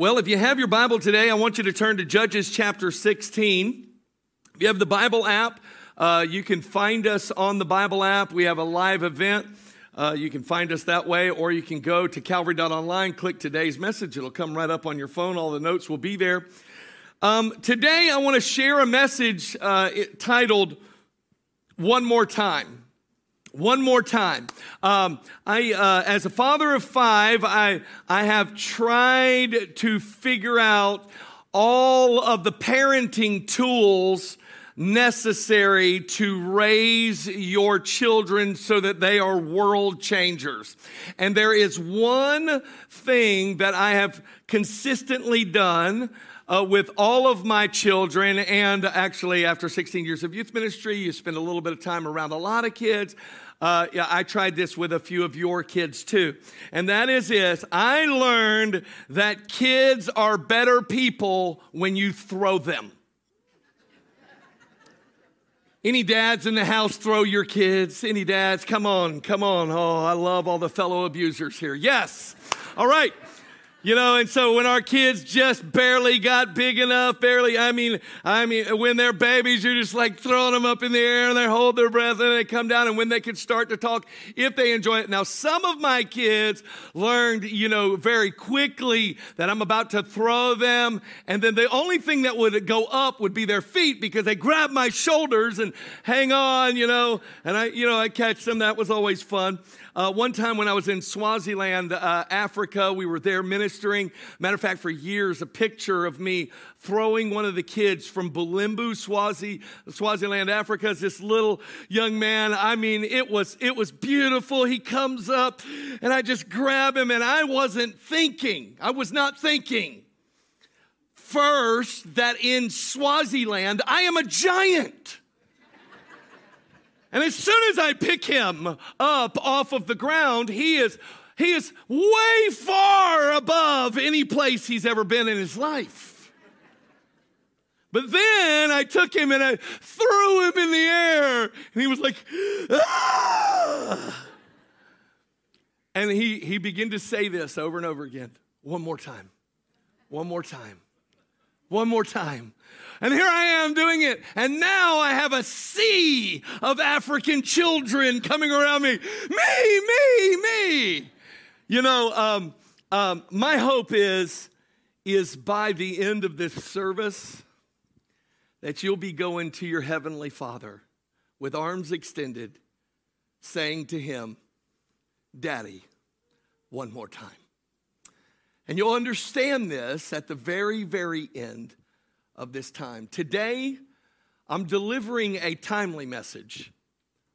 Well, if you have your Bible today, I want you to turn to Judges chapter 16. If you have the Bible app, uh, you can find us on the Bible app. We have a live event. Uh, you can find us that way, or you can go to calvary.online, click today's message. It'll come right up on your phone. All the notes will be there. Um, today, I want to share a message uh, titled One More Time. One more time. Um, I, uh, as a father of five, I, I have tried to figure out all of the parenting tools necessary to raise your children so that they are world changers. And there is one thing that I have consistently done uh, with all of my children. And actually, after 16 years of youth ministry, you spend a little bit of time around a lot of kids. Uh, yeah, I tried this with a few of your kids too. And that is this I learned that kids are better people when you throw them. Any dads in the house throw your kids? Any dads? Come on, come on. Oh, I love all the fellow abusers here. Yes. All right. You know, and so when our kids just barely got big enough, barely, I mean, I mean, when they're babies, you're just like throwing them up in the air and they hold their breath and they come down and when they can start to talk, if they enjoy it. Now, some of my kids learned, you know, very quickly that I'm about to throw them. And then the only thing that would go up would be their feet because they grab my shoulders and hang on, you know, and I, you know, I catch them. That was always fun. Uh, one time when I was in Swaziland, uh, Africa, we were there ministering. Matter of fact, for years, a picture of me throwing one of the kids from Bulembu, Swazi, Swaziland, Africa, is this little young man. I mean, it was it was beautiful. He comes up, and I just grab him, and I wasn't thinking. I was not thinking first that in Swaziland I am a giant. And as soon as I pick him up off of the ground, he is, he is way far above any place he's ever been in his life. But then I took him and I threw him in the air, and he was like, ah! And he, he began to say this over and over again one more time, one more time, one more time. And here I am doing it. And now I have a sea of African children coming around me. Me, me, me. You know, um, um, my hope is, is by the end of this service that you'll be going to your heavenly Father with arms extended, saying to him, Daddy, one more time. And you'll understand this at the very, very end of this time. Today, I'm delivering a timely message.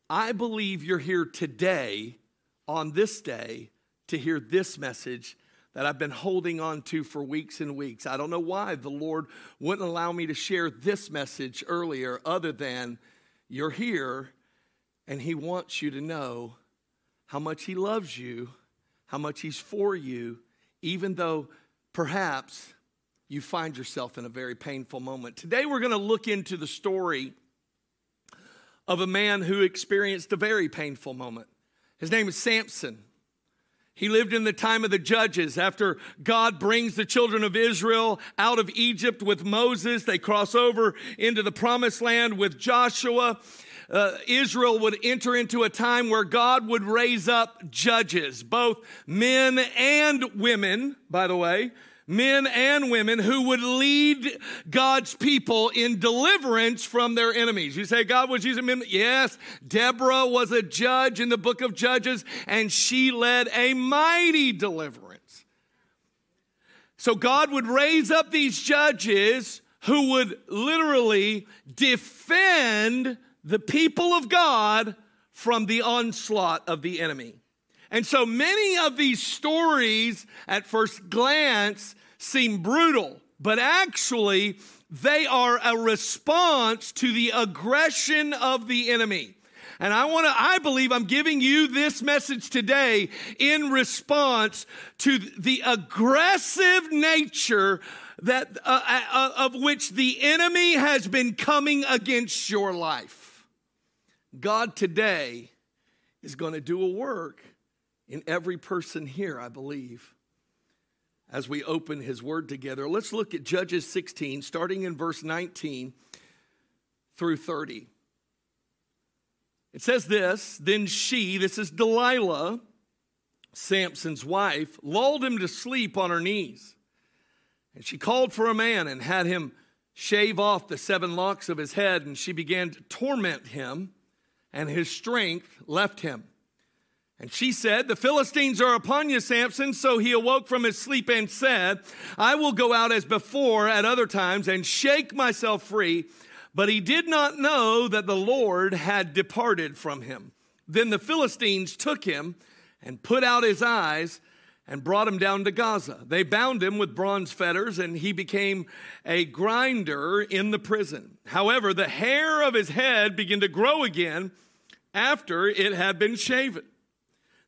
I believe you're here today, on this day, to hear this message that I've been holding on to for weeks and weeks. I don't know why the Lord wouldn't allow me to share this message earlier, other than you're here and He wants you to know how much He loves you, how much He's for you, even though perhaps you find yourself in a very painful moment. Today, we're going to look into the story of a man who experienced a very painful moment. His name is Samson. He lived in the time of the judges. After God brings the children of Israel out of Egypt with Moses, they cross over into the promised land with Joshua. Uh, Israel would enter into a time where God would raise up judges, both men and women, by the way, men and women who would lead God's people in deliverance from their enemies. You say God was using men? Yes, Deborah was a judge in the book of Judges, and she led a mighty deliverance. So God would raise up these judges who would literally defend the people of God from the onslaught of the enemy. And so many of these stories at first glance seem brutal, but actually they are a response to the aggression of the enemy. And I want to, I believe I'm giving you this message today in response to the aggressive nature that, uh, uh, of which the enemy has been coming against your life. God today is going to do a work in every person here, I believe. as we open his word together. Let's look at Judges 16, starting in verse 19 through 30. It says this Then she, this is Delilah, Samson's wife, lulled him to sleep on her knees. And she called for a man and had him shave off the seven locks of his head, and she began to torment him, and his strength left him. And she said, The Philistines are upon you, Samson. So he awoke from his sleep and said, I will go out as before at other times and shake myself free. But he did not know that the Lord had departed from him. Then the Philistines took him and put out his eyes and brought him down to Gaza. They bound him with bronze fetters, and he became a grinder in the prison. However, the hair of his head began to grow again after it had been shaven.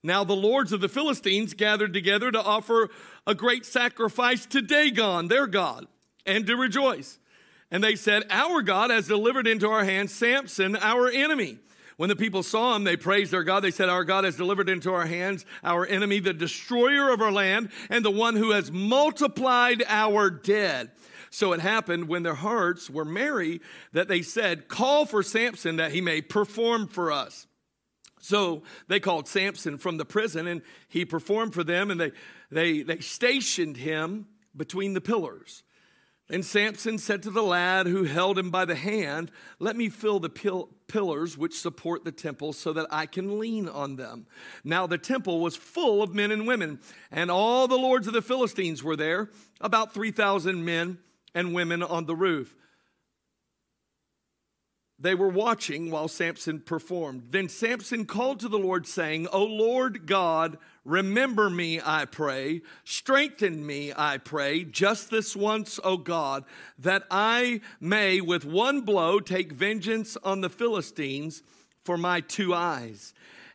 Now the lords of the Philistines gathered together to offer a great sacrifice to Dagon, their God, and to rejoice. And they said, Our God has delivered into our hands Samson, our enemy. When the people saw him, they praised their God. They said, Our God has delivered into our hands our enemy, the destroyer of our land, and the one who has multiplied our dead. So it happened when their hearts were merry that they said, Call for Samson that he may perform for us. So they called Samson from the prison, and he performed for them, and they, they, they stationed him between the pillars. And Samson said to the lad who held him by the hand, Let me fill the pil- pillars which support the temple so that I can lean on them. Now the temple was full of men and women, and all the lords of the Philistines were there, about 3,000 men and women on the roof. They were watching while Samson performed. Then Samson called to the Lord, saying, O Lord God, remember me, I pray. Strengthen me, I pray, just this once, O God, that I may with one blow take vengeance on the Philistines for my two eyes.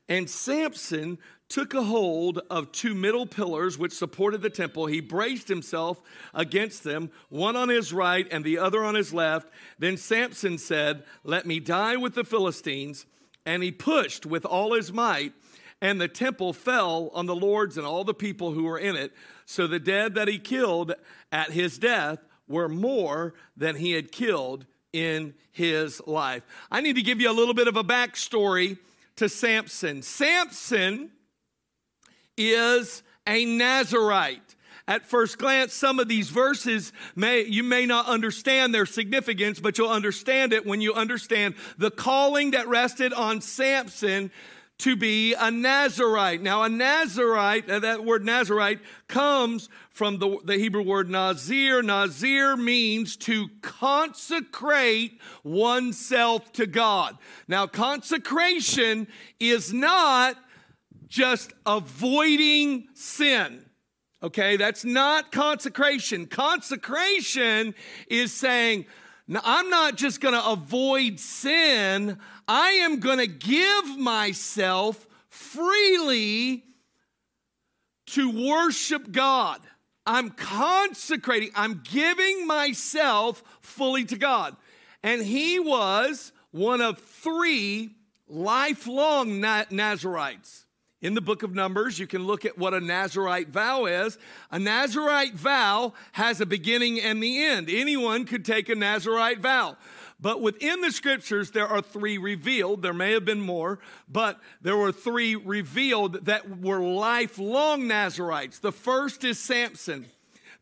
And Samson took a hold of two middle pillars which supported the temple. He braced himself against them, one on his right and the other on his left. Then Samson said, Let me die with the Philistines. And he pushed with all his might, and the temple fell on the lords and all the people who were in it. So the dead that he killed at his death were more than he had killed in his life. I need to give you a little bit of a backstory to Samson. Samson is a Nazarite. At first glance, some of these verses may, you may not understand their significance, but you'll understand it when you understand the calling that rested on Samson to be a Nazarite. Now, a Nazarite, uh, that word Nazarite comes from the, the Hebrew word Nazir. Nazir means to consecrate oneself to God. Now, consecration is not just avoiding sin. Okay, that's not consecration. Consecration is saying, I'm not just going to avoid sin, I am going to give myself freely to worship God. I'm consecrating, I'm giving myself fully to God. And he was one of three lifelong Nazarites. In the book of Numbers, you can look at what a Nazarite vow is. A Nazarite vow has a beginning and the end. Anyone could take a Nazarite vow. But within the scriptures, there are three revealed. There may have been more, but there were three revealed that were lifelong Nazarites. The first is Samson.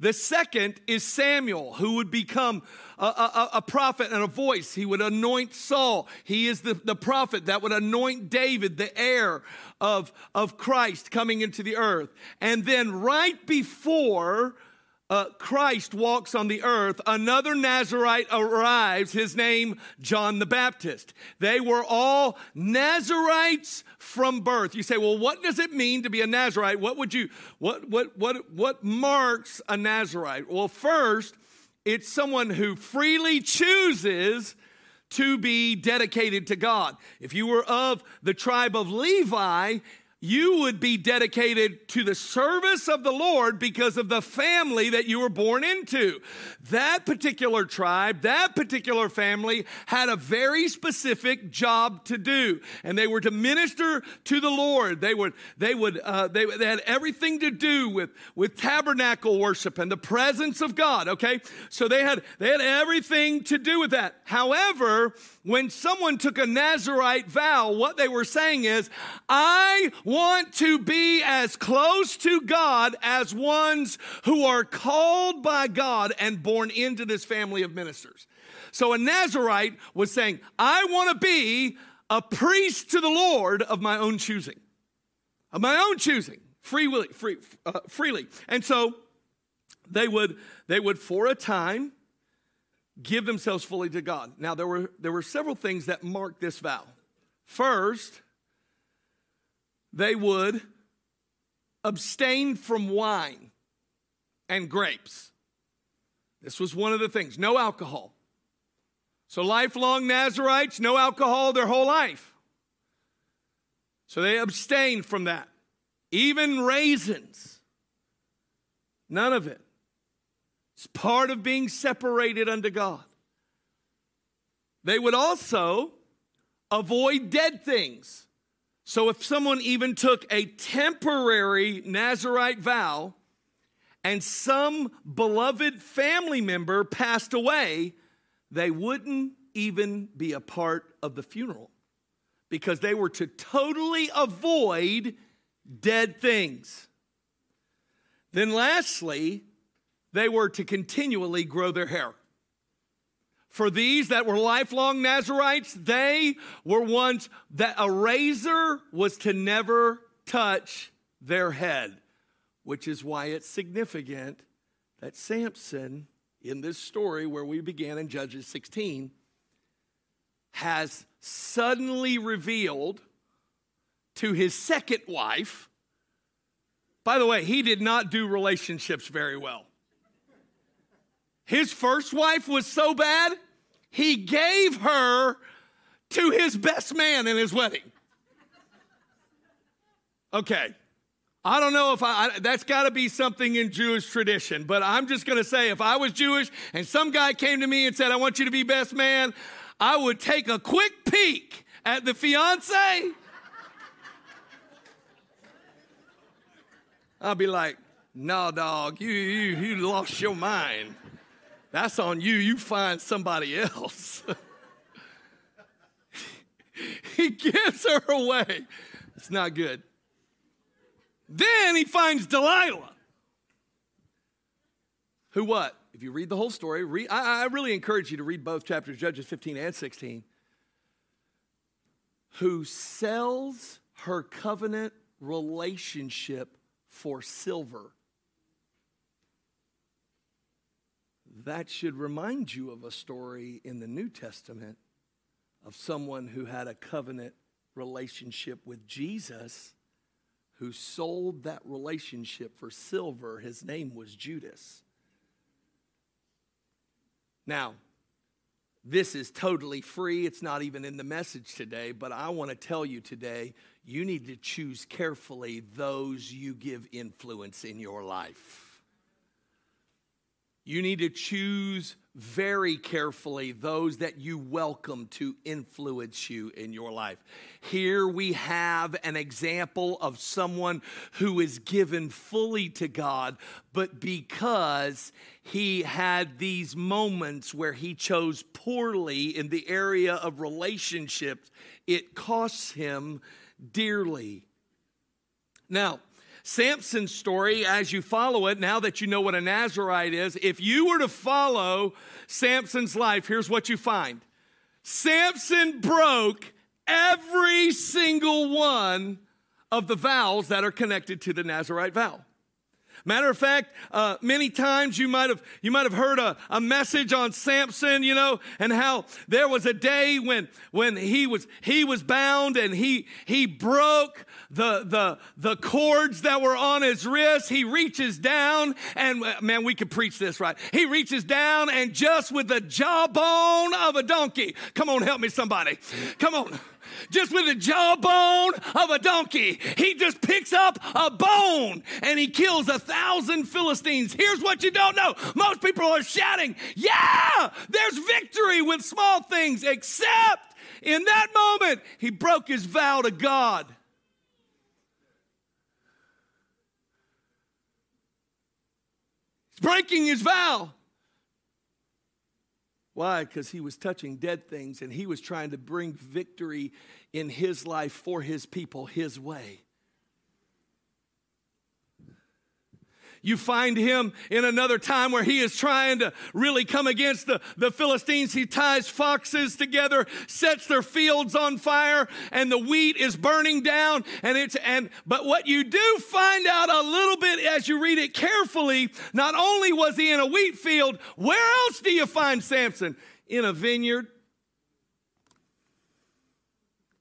The second is Samuel, who would become a, a, a, prophet and a voice. He would anoint Saul. He is the, the prophet that would anoint David, the heir of, of Christ coming into the earth. And then right before uh, Christ walks on the earth, another Nazarite arrives, his name John the Baptist. They were all Nazarites from birth. You say, well, what does it mean to be a Nazarite? What would you, what, what, what, what marks a Nazarite? Well, first, it's someone who freely chooses to be dedicated to God. If you were of the tribe of Levi, you would be dedicated to the service of the Lord because of the family that you were born into. That particular tribe, that particular family had a very specific job to do, and they were to minister to the Lord. They would, they would, uh, they, they had everything to do with with tabernacle worship and the presence of God. Okay, so they had they had everything to do with that. However, when someone took a Nazarite vow, what they were saying is, I want to be as close to God as ones who are called by God and born into this family of ministers. So a Nazarite was saying, I want to be a priest to the Lord of my own choosing, of my own choosing, freely, free, uh, freely. And so they would, they would for a time give themselves fully to God. Now, there were, there were several things that marked this vow. First, they would abstain from wine and grapes. This was one of the things no alcohol. So, lifelong Nazarites, no alcohol their whole life. So, they abstained from that. Even raisins, none of it. It's part of being separated unto God. They would also avoid dead things. So if someone even took a temporary Nazarite vow and some beloved family member passed away, they wouldn't even be a part of the funeral because they were to totally avoid dead things. Then, lastly, they were to continually grow their hair. For these that were lifelong Nazarites, they were ones that a razor was to never touch their head, which is why it's significant that Samson, in this story where we began in Judges 16, has suddenly revealed to his second wife. By the way, he did not do relationships very well. His first wife was so bad, he gave her to his best man in his wedding. Okay. I don't know if I, I that's got to be something in Jewish tradition, but I'm just going to say if I was Jewish and some guy came to me and said, I want you to be best man, I would take a quick peek at the fiance. I'll be like, no, dog, you, you, you lost your mind. That's on you. You find somebody else. he gives her away. It's not good. Then he finds Delilah. Who what? If you read the whole story, read, I, I really encourage you to read both chapters, Judges 15 and 16. Who sells her covenant relationship for silver. That should remind you of a story in the New Testament of someone who had a covenant relationship with Jesus who sold that relationship for silver. His name was Judas. Now, this is totally free. It's not even in the message today, but I want to tell you today you need to choose carefully those you give influence in your life. You need to choose very carefully those that you welcome to influence you in your life. Here we have an example of someone who is given fully to God, but because he had these moments where he chose poorly in the area of relationships, it costs him dearly. Now, Samson's story, as you follow it, now that you know what a Nazarite is, if you were to follow Samson's life, here's what you find Samson broke every single one of the vows that are connected to the Nazarite vow. Matter of fact, uh, many times you might have you might have heard a, a message on Samson, you know, and how there was a day when when he was he was bound and he he broke the the the cords that were on his wrist. He reaches down and man, we could preach this right. He reaches down and just with the jawbone of a donkey. Come on, help me, somebody. Come on. just with the jawbone of a donkey. He just picks up a bone and he kills a thousand Philistines. Here's what you don't know most people are shouting, Yeah, there's victory with small things, except in that moment, he broke his vow to God. Breaking his vow. Why? Because he was touching dead things and he was trying to bring victory in his life for his people his way. You find him in another time where he is trying to really come against the, the Philistines. He ties foxes together, sets their fields on fire, and the wheat is burning down. And it's and but what you do find out a little bit as you read it carefully, not only was he in a wheat field, where else do you find Samson? In a vineyard.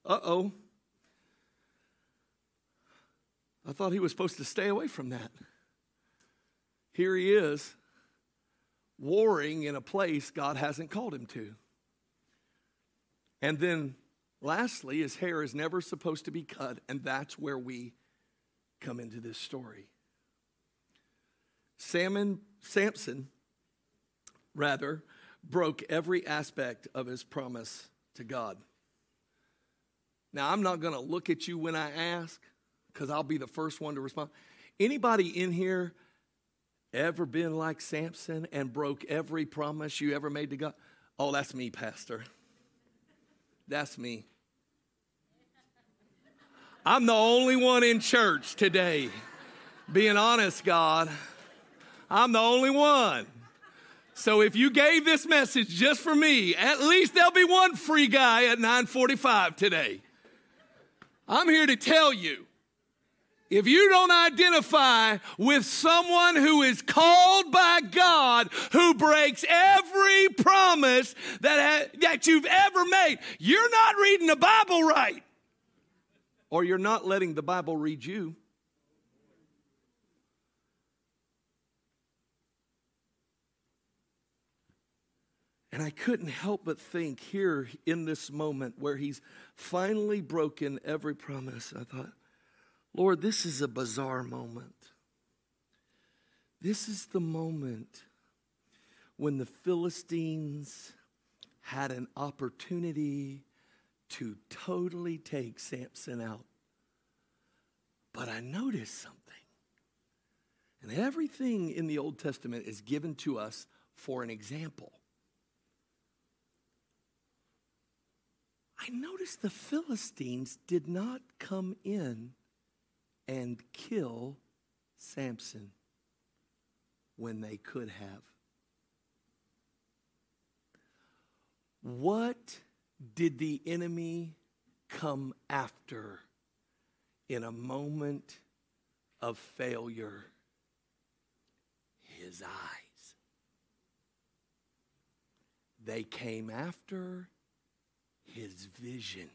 Uh-oh. I thought he was supposed to stay away from that. Here he is, warring in a place God hasn't called him to. And then, lastly, his hair is never supposed to be cut, and that's where we come into this story. Salmon, Samson, rather, broke every aspect of his promise to God. Now, I'm not going to look at you when I ask because I'll be the first one to respond. Anybody in here Ever been like Samson and broke every promise you ever made to God? Oh, that's me, Pastor. That's me. I'm the only one in church today. Being honest, God, I'm the only one. So if you gave this message just for me, at least there'll be one free guy at 9:45 today. I'm here to tell you if you don't identify with someone who is called by God, who breaks every promise that, ha- that you've ever made, you're not reading the Bible right. Or you're not letting the Bible read you. And I couldn't help but think here in this moment where he's finally broken every promise, I thought, Lord, this is a bizarre moment. This is the moment when the Philistines had an opportunity to totally take Samson out. But I noticed something. And everything in the Old Testament is given to us for an example. I noticed the Philistines did not come in and kill Samson when they could have. What did the enemy come after in a moment of failure? His eyes. They came after his vision.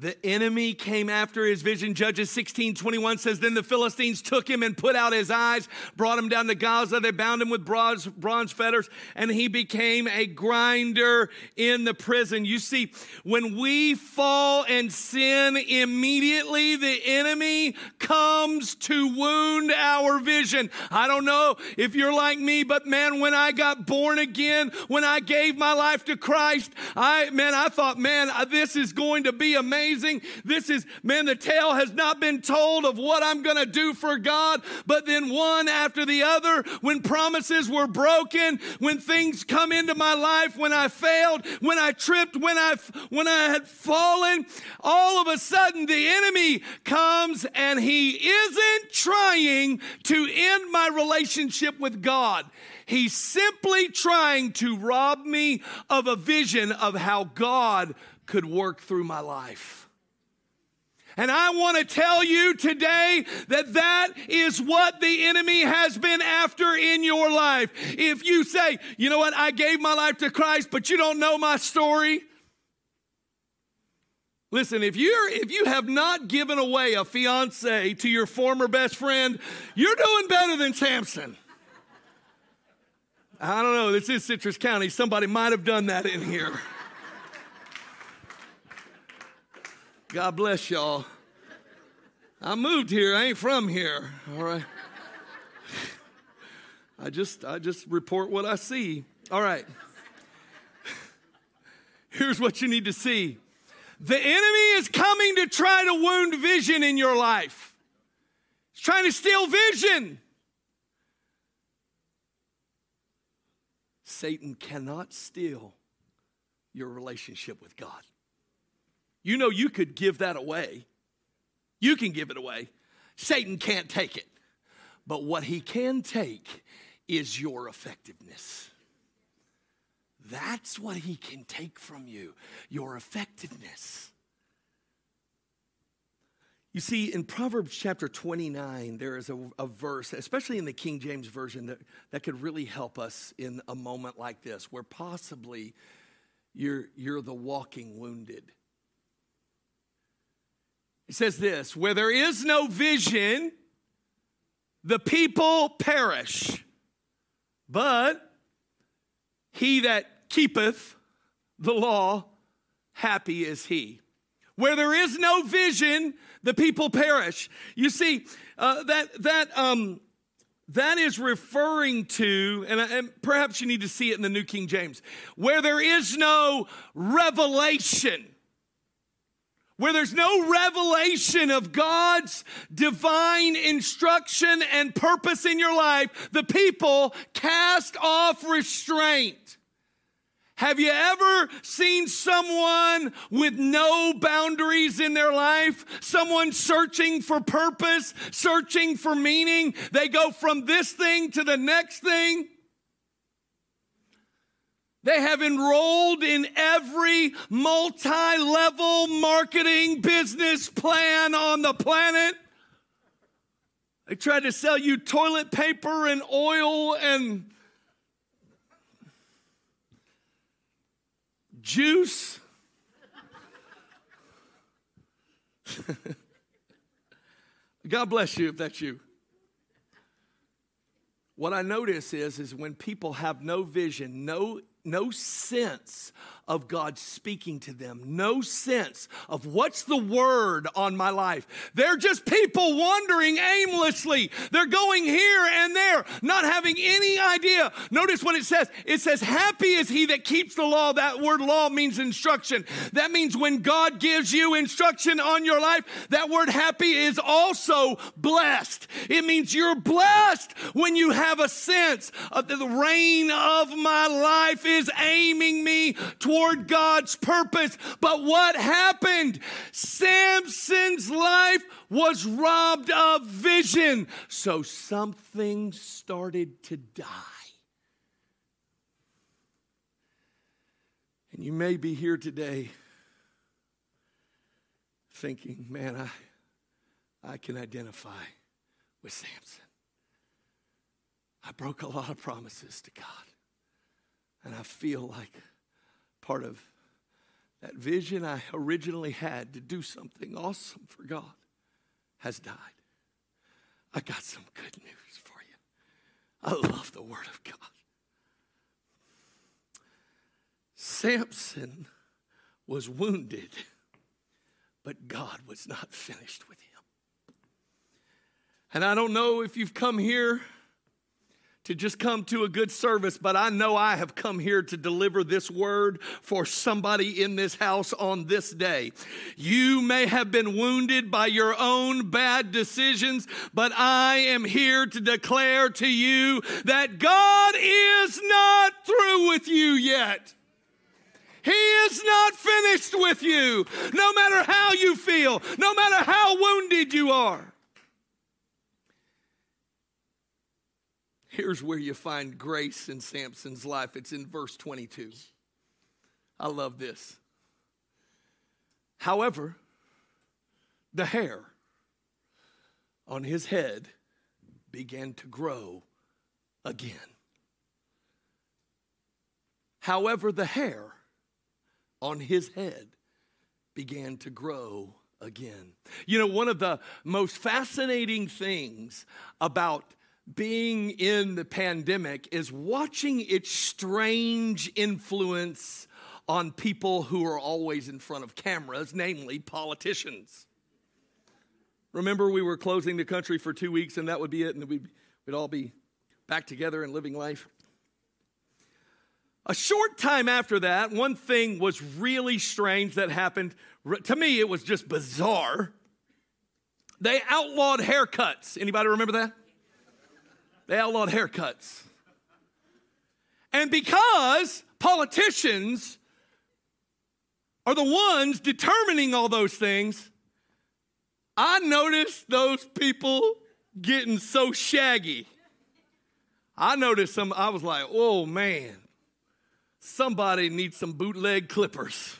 The enemy came after his vision. Judges 16 21 says, Then the Philistines took him and put out his eyes, brought him down to Gaza. They bound him with bronze, bronze fetters, and he became a grinder in the prison. You see, when we fall and sin, immediately the enemy comes to wound our vision. I don't know if you're like me, but man, when I got born again, when I gave my life to Christ, I, man, I thought, man, this is going to be amazing amazing. This is, man, the tale has not been told of what I'm going to do for God, but then one after the other, when promises were broken, when things come into my life, when I failed, when I tripped, when I, when I had fallen, all of a sudden the enemy comes and he isn't trying to end my relationship with God. He's simply trying to rob me of a vision of how God could work through my life. And I want to tell you today that that is what the enemy has been after in your life. If you say, you know what, I gave my life to Christ, but you don't know my story. Listen, if you're if you have not given away a fiance to your former best friend, you're doing better than Samson. I don't know, this is Citrus County. Somebody might have done that in here. God bless y'all. I moved here. I ain't from here. All right. I just I just report what I see. All right. Here's what you need to see. The enemy is coming to try to wound vision in your life. He's trying to steal vision. Satan cannot steal your relationship with God. You know, you could give that away. You can give it away. Satan can't take it. But what he can take is your effectiveness. That's what he can take from you your effectiveness. You see, in Proverbs chapter 29, there is a, a, verse, especially in the King James Version, that, that could really help us in a moment like this, where possibly you're, you're the walking wounded. He says this where there is no vision, the people perish. But he that keepeth the law, happy is he. Where there is no vision, the people perish. You see, uh, that, that, um, that is referring to, and, and perhaps you need to see it in the New King James, where there is no revelation where there's no revelation of God's divine instruction and purpose in your life, the people cast off restraint. Have you ever seen someone with no boundaries in their life? Someone searching for purpose, searching for meaning? They go from this thing to the next thing. They have enrolled in every multi level marketing business plan on the planet. They tried to sell you toilet paper and oil and juice. God bless you if that's you. What I notice is, is when people have no vision, no no sense of God speaking to them, no sense of what's the word on my life. They're just people wandering aimlessly. They're going here and there, not having any idea. Notice what it says it says, Happy is he that keeps the law. That word law means instruction. That means when God gives you instruction on your life, that word happy is also blessed. It means you're blessed when you have a sense of the reign of my life is aiming me toward toward God's purpose. But what happened? Samson's life was robbed of vision. So something started to die. And you may be here today thinking, man, I, I can identify with Samson. I broke a lot of promises to God. And I feel like part of that vision I originally had to do something awesome for God has died. I got some good news for you. I love the Word of God. Samson was wounded, but God was not finished with him. And I don't know if you've come here to just come to a good service, but I know I have come here to deliver this word for somebody in this house on this day. You may have been wounded by your own bad decisions, but I am here to declare to you that God is not through with you yet. He is not finished with you, no matter how you feel, no matter how wounded you are. Here's where you find grace in Samson's life. It's in verse 22. I love this. However, the hair on his head began to grow again. However, the hair on his head began to grow again. You know, one of the most fascinating things about being in the pandemic is watching its strange influence on people who are always in front of cameras, namely politicians. Remember, we were closing the country for two weeks and that would be it, and we'd, we'd all be back together and living life. A short time after that, one thing was really strange that happened. To me, it was just bizarre. They outlawed haircuts. Anybody remember that? They outlawed haircuts. And because politicians are the ones determining all those things, I noticed those people getting so shaggy. I noticed some, I was like, oh man, somebody needs some bootleg clippers.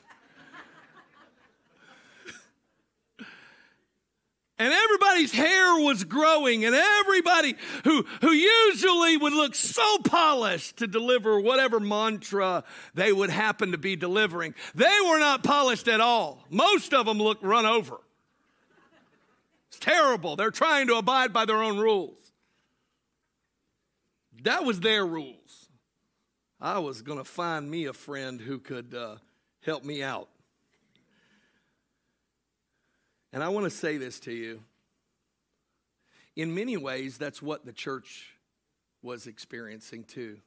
And everybody's hair was growing and everybody who, who usually would look so polished to deliver whatever mantra they would happen to be delivering they were not polished at all most of them looked run over it's terrible they're trying to abide by their own rules that was their rules. I was going to find me a friend who could uh, help me out. And I want to say this to you. In many ways, that's what the church was experiencing too.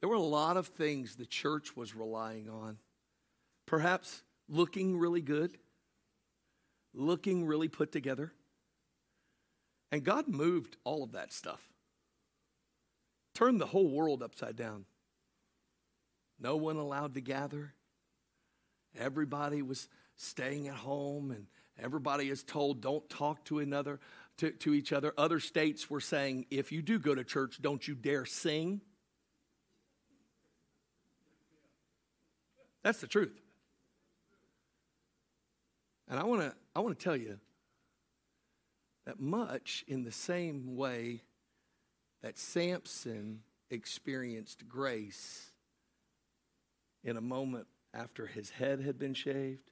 There were a lot of things the church was relying on. Perhaps looking really good, looking really put together. And God moved all of that stuff turned the whole world upside down. No one allowed to gather. Everybody was staying at home, and everybody is told don't talk to another to, to each other. Other states were saying, if you do go to church, don't you dare sing. That's the truth. And I want to I want to tell you that much in the same way that Samson experienced grace in a moment after his head had been shaved,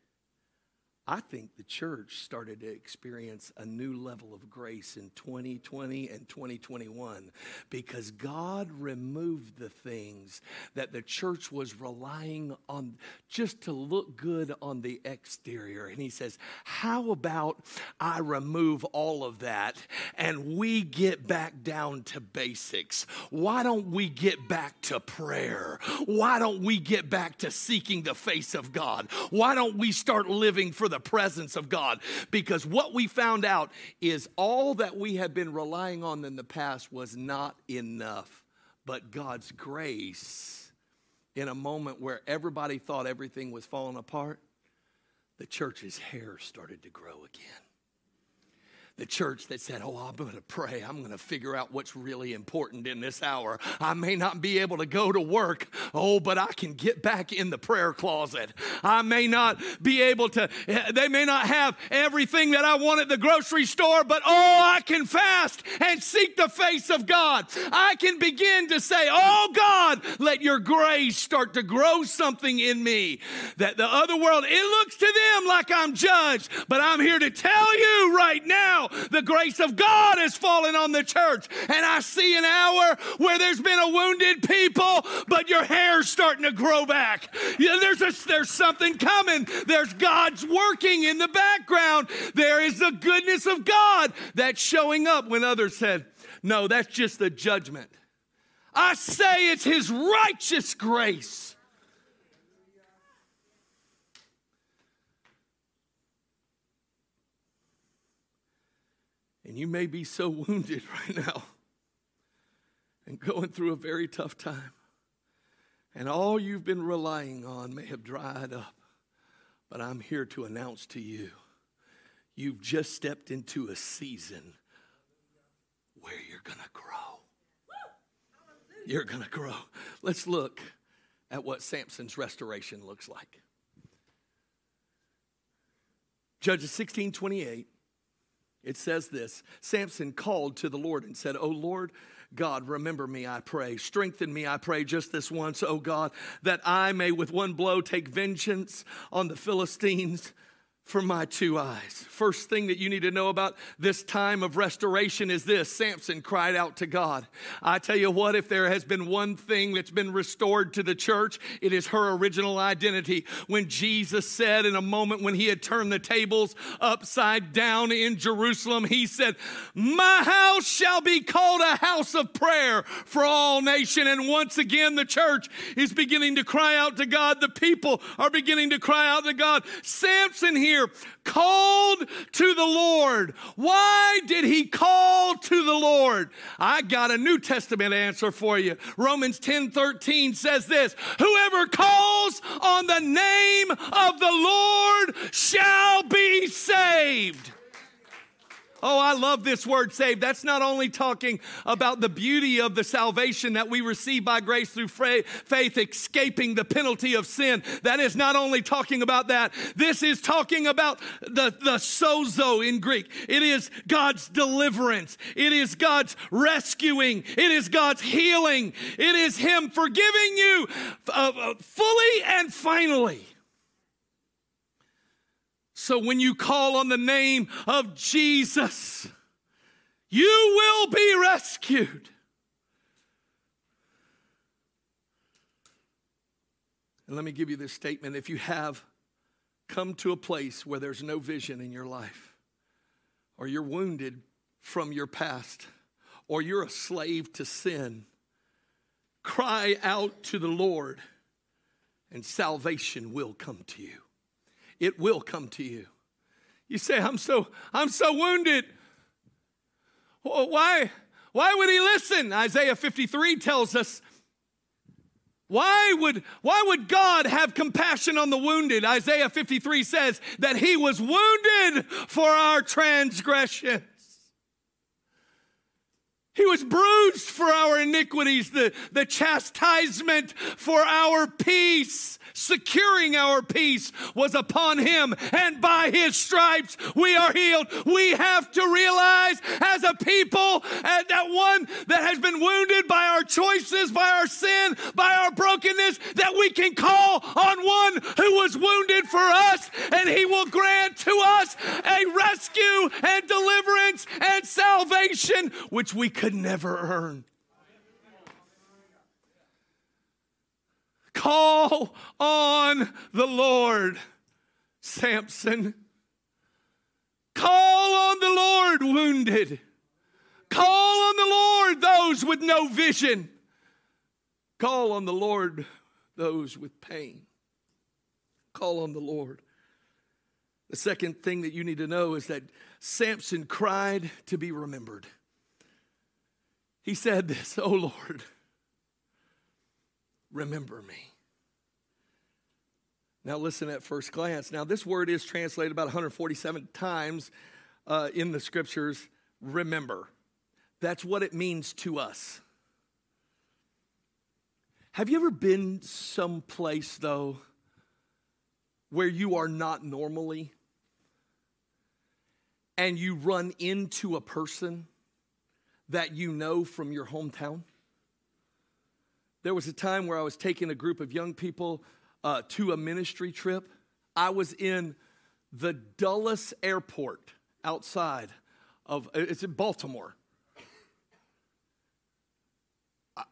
I think the church started to experience a new level of grace in 2020 and 2021 because God removed the things that the church was relying on just to look good on the exterior. And He says, How about I remove all of that and we get back down to basics? Why don't we get back to prayer? Why don't we get back to seeking the face of God? Why don't we start living for the the presence of God. Because what we found out is all that we had been relying on in the past was not enough. But God's grace, in a moment where everybody thought everything was falling apart, the church's hair started to grow again the church that said, Oh, I'm going to pray. I'm going to figure out what's really important in this hour. I may not be able to go to work. Oh, but I can get back in the prayer closet. I may not be able to, eh, they may not have everything that I want at the grocery store, but oh, I can fast and seek the face of God. I can begin to say, Oh, God, let your grace start to grow something in me that the other world, it looks to them like I'm judged, but I'm here to tell you right now the grace of God has fallen on the church. And I see an hour where there's been a wounded people, but your hair's starting to grow back. Yeah, there's, a, there's something coming. There's God's working in the background. There is the goodness of God that's showing up when others said, no, that's just the judgment. I say it's His righteous grace And you may be so wounded right now and going through a very tough time. And all you've been relying on may have dried up. But I'm here to announce to you you've just stepped into a season where you're going to grow. You're going to grow. Let's look at what Samson's restoration looks like. Judges 16 28 it says this Samson called to the Lord and said, Oh Lord, God, remember me, I pray. Strengthen me, I pray, just this once, oh God, that I may with one blow take vengeance on the Philistines for my two eyes. First thing that you need to know about this time of restoration is this Samson cried out to God. I tell you what, if there has been one thing that's been restored to the church, it is her original identity. When Jesus said in a moment when he had turned the tables upside down in Jerusalem, he said, My house shall be called a house of prayer for all nation. And once again, the church is beginning to cry out to God. The people are beginning to cry out to God. Samson here here called to the Lord. Why did he call to the Lord? I got a New Testament answer for you. Romans 10 13 says this Whoever calls on the name of the Lord shall be saved. Oh, I love this word saved. That's not only talking about the beauty of the salvation that we receive by grace through faith, escaping the penalty of sin. That is not only talking about that. This is talking about the, the sozo in Greek. It is God's deliverance. It is God's rescuing. It is God's healing. It is Him forgiving you uh, uh fully and finally. So when you call on the name of Jesus, you will be rescued. And let me give you this statement. If you have come to a place where there's no vision in your life, or you're wounded from your past, or you're a slave to sin, cry out to the Lord, and salvation will come to you it will come to you. You say, I'm so, I'm so wounded. Why? Why would he listen? Isaiah 53 tells us. Why would, why would God have compassion on the wounded? Isaiah 53 says that he was wounded for our transgressions. He was bruised for our iniquities, the, the chastisement for our peace securing our peace was upon him, and by his stripes we are healed. We have to realize as a people and that one that has been wounded by our choices, by our sin, by our brokenness, that we can call on one who was wounded for us, and he will grant to us a rescue and deliverance and salvation which we could never earn. Call on the Lord, Samson. Call on the Lord, wounded. Call on the Lord, those with no vision. Call on the Lord, those with pain. Call on the Lord. The second thing that you need to know is that Samson cried to be remembered. He said this, Oh Lord, remember me. Now, listen at first glance. Now, this word is translated about 147 times uh, in the scriptures remember. That's what it means to us. Have you ever been someplace, though, where you are not normally and you run into a person that you know from your hometown? There was a time where I was taking a group of young people uh, to a ministry trip. I was in the Dulles Airport outside of, it's in Baltimore.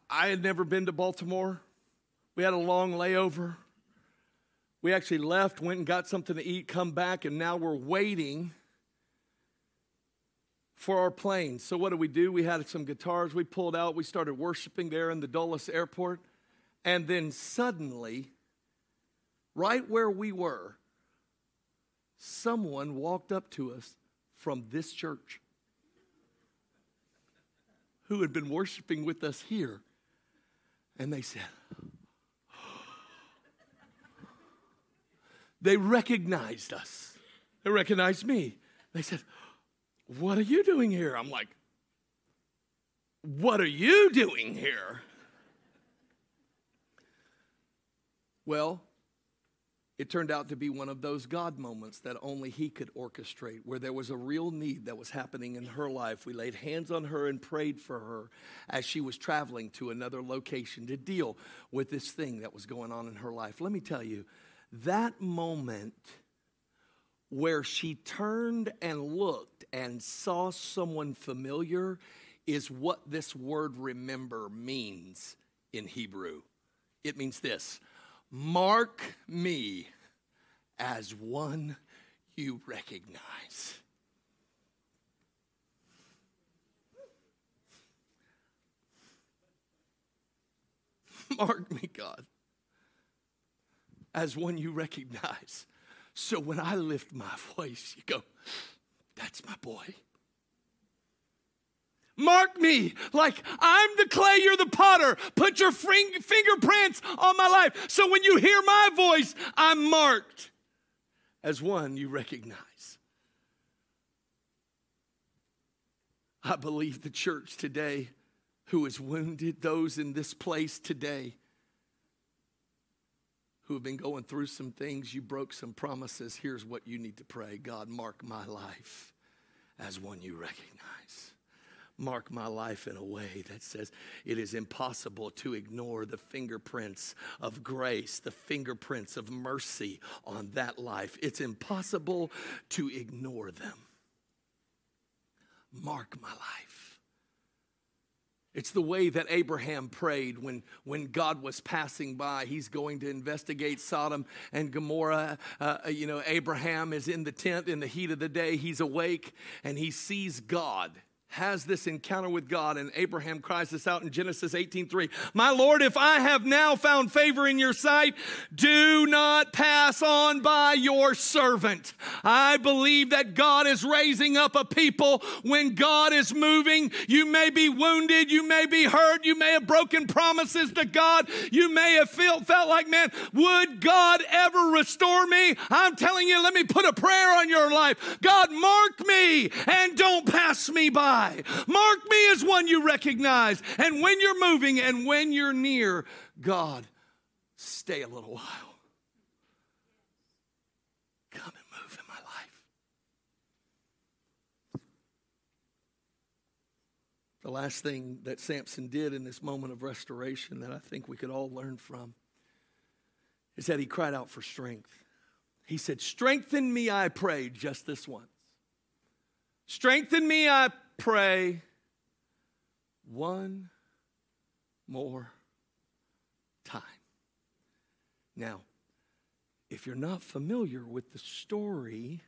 I had never been to Baltimore. We had a long layover. We actually left, went and got something to eat, come back, and now we're waiting for our plane. So, what did we do? We had some guitars we pulled out. We started worshiping there in the Dulles airport. And then suddenly, right where we were, someone walked up to us from this church who had been worshiping with us here. And they said, they recognized us. They recognized me. They said, what are you doing here? I'm like, What are you doing here? Well, it turned out to be one of those God moments that only He could orchestrate, where there was a real need that was happening in her life. We laid hands on her and prayed for her as she was traveling to another location to deal with this thing that was going on in her life. Let me tell you, that moment where she turned and looked and saw someone familiar is what this word remember means in Hebrew. It means this mark me as one you recognize. Mark me, God, as one you recognize. So when I lift my voice, you go, that's my boy. Mark me like I'm the clay, you're the potter. Put your fingerprints on my life. So when you hear my voice, I'm marked as one you recognize. I believe the church today who is wounded, those in this place today who have been going through some things, you broke some promises. Here's what you need to pray God, mark my life as one you recognize. Mark my life in a way that says it is impossible to ignore the fingerprints of grace, the fingerprints of mercy on that life. It's impossible to ignore them. Mark my life. It's the way that Abraham prayed when, when God was passing by. He's going to investigate Sodom and Gomorrah. Uh, you know, Abraham is in the tent in the heat of the day. He's awake and he sees God has this encounter with God, and Abraham cries this out in Genesis 18:3. My Lord, if I have now found favor in your sight, do not pass on by your servant. I believe that God is raising up a people when God is moving. You may be wounded, you may be hurt, you may have broken promises to God, you may have felt, felt like, man, would God ever restore me? I'm telling you, let me put a prayer on your life. God, mark me and don't pass me by. Mark me as one you recognize. And when you're moving and when you're near, God, stay a little while. Come and move in my life. The last thing that Samson did in this moment of restoration that I think we could all learn from is that he cried out for strength. He said, Strengthen me, I pray, just this once. Strengthen me, I pray one more time. Now, if you're not familiar with the story,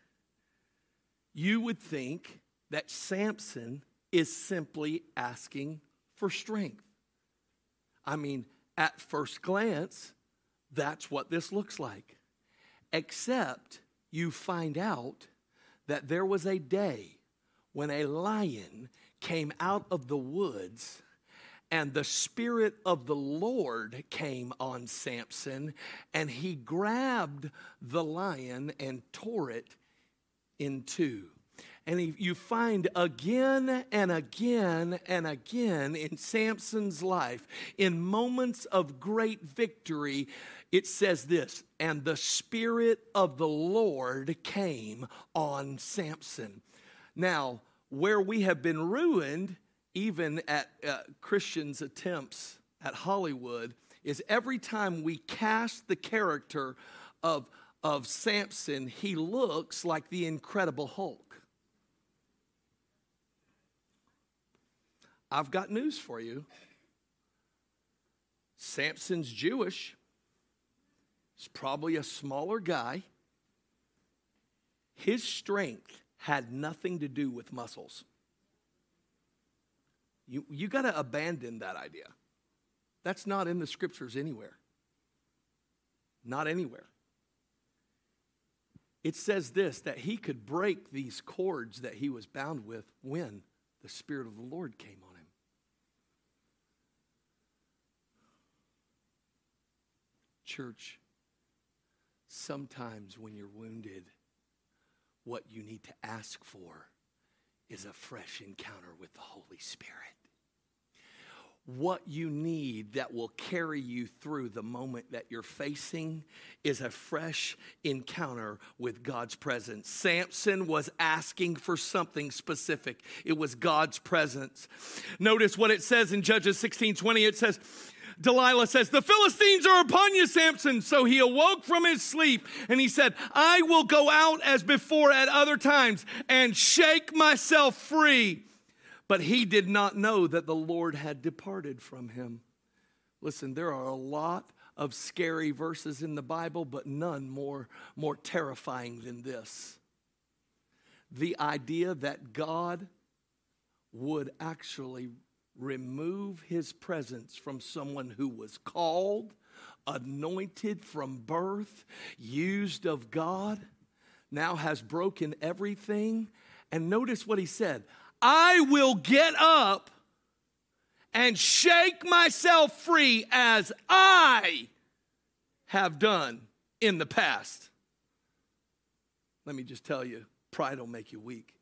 you would think that Samson is simply asking for strength. I mean, at first glance, that's what this looks like. Except you find out that there was a day when a lion came out of the woods and the Spirit of the Lord came on Samson, and he grabbed the lion and tore it in two. And he, you find again and again and again in Samson's life, in moments of great victory, it says this, and the Spirit of the Lord came on Samson. Now, where we have been ruined, even at uh, Christians' attempts at Hollywood, is every time we cast the character of, of Samson, he looks like the Incredible Hulk. I've got news for you. Samson's Jewish. He's probably a smaller guy. His strength had nothing to do with muscles. You, you got to abandon that idea. That's not in the scriptures anywhere. Not anywhere. It says this that he could break these cords that he was bound with when the Spirit of the Lord came on him. Church, sometimes when you're wounded, what you need to ask for is a fresh encounter with the Holy Spirit. What you need that will carry you through the moment that you're facing is a fresh encounter with God's presence. Samson was asking for something specific, it was God's presence. Notice what it says in Judges 16 20. It says, Delilah says, The Philistines are upon you, Samson. So he awoke from his sleep and he said, I will go out as before at other times and shake myself free. But he did not know that the Lord had departed from him. Listen, there are a lot of scary verses in the Bible, but none more, more terrifying than this. The idea that God would actually remove his presence from someone who was called, anointed from birth, used of God, now has broken everything. And notice what he said I will get up and shake myself free as I have done in the past. Let me just tell you pride will make you weak.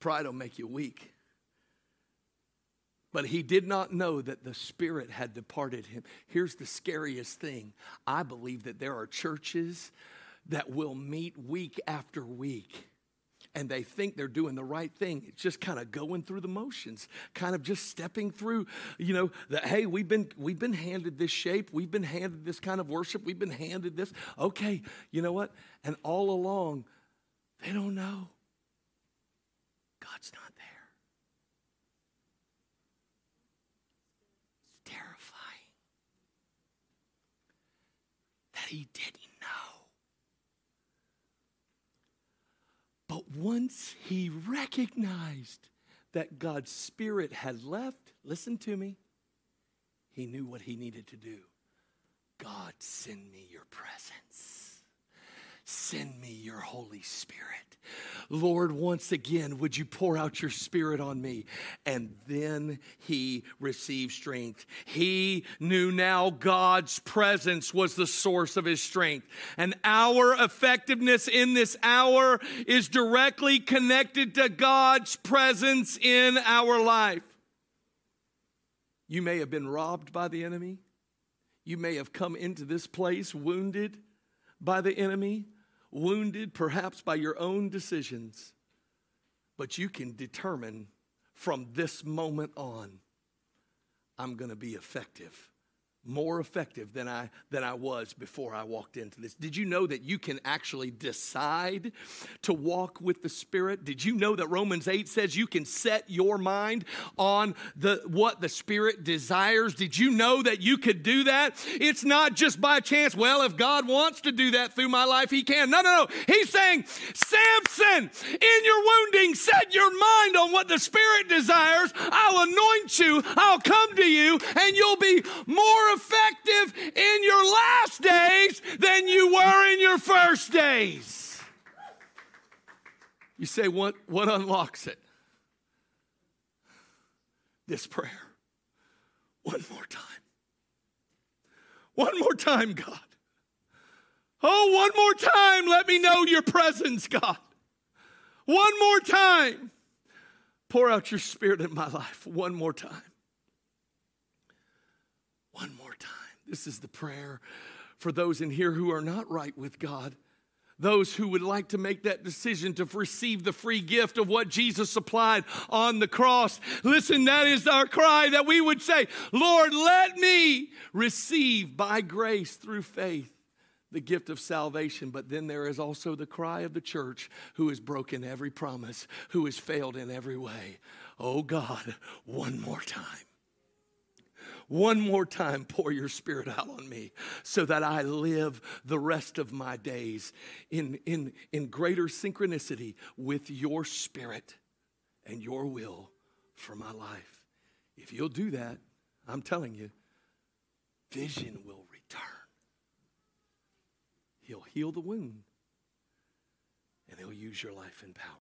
Pride will make you weak. But he did not know that the Spirit had departed him. Here's the scariest thing I believe that there are churches that will meet week after week and they think they're doing the right thing. It's just kind of going through the motions, kind of just stepping through, you know, that hey, we've been we've been handed this shape, we've been handed this kind of worship, we've been handed this. Okay, you know what? And all along, they don't know. God's not there. It's terrifying that he didn't know. But once he recognized that God's Spirit had left, listen to me, he knew what he needed to do. God, send me your presence. Send me your Holy Spirit. Lord, once again, would you pour out your spirit on me? And then he received strength. He knew now God's presence was the source of his strength. And our effectiveness in this hour is directly connected to God's presence in our life. You may have been robbed by the enemy. You may have come into this place wounded by the enemy wounded perhaps by your own decisions, but you can determine from this moment on, I'm going to be effective more effective than I than I was before I walked into this. Did you know that you can actually decide to walk with the Spirit? Did you know that Romans 8 says you can set your mind on the what the Spirit desires? Did you know that you could do that? It's not just by chance, well, if God wants to do that through my life, he can. No, no, no. He's saying, Samson, in your wounding, set your mind on what the Spirit desires. I'll anoint you, I'll come to you, and you'll be more effective in your last days than you were in your first days. You say, what, what unlocks it? This prayer. One more time. One more time, God. Oh, one more time, let me know your presence, God. One more time. Pour out your spirit in my life one more time. One more time. This is the prayer for those in here who are not right with God. Those who would like to make that decision to receive the free gift of what Jesus supplied on the cross. Listen, that is our cry that we would say, Lord, let me receive by grace through faith the gift of salvation. But then there is also the cry of the church who has broken every promise, who has failed in every way. Oh God, one more time. One more time, pour your spirit out on me so that I live the rest of my days in, in, in greater synchronicity with your spirit and your will for my life. If you'll do that, I'm telling you, vision will return. He'll heal the wound and he'll use your life in power.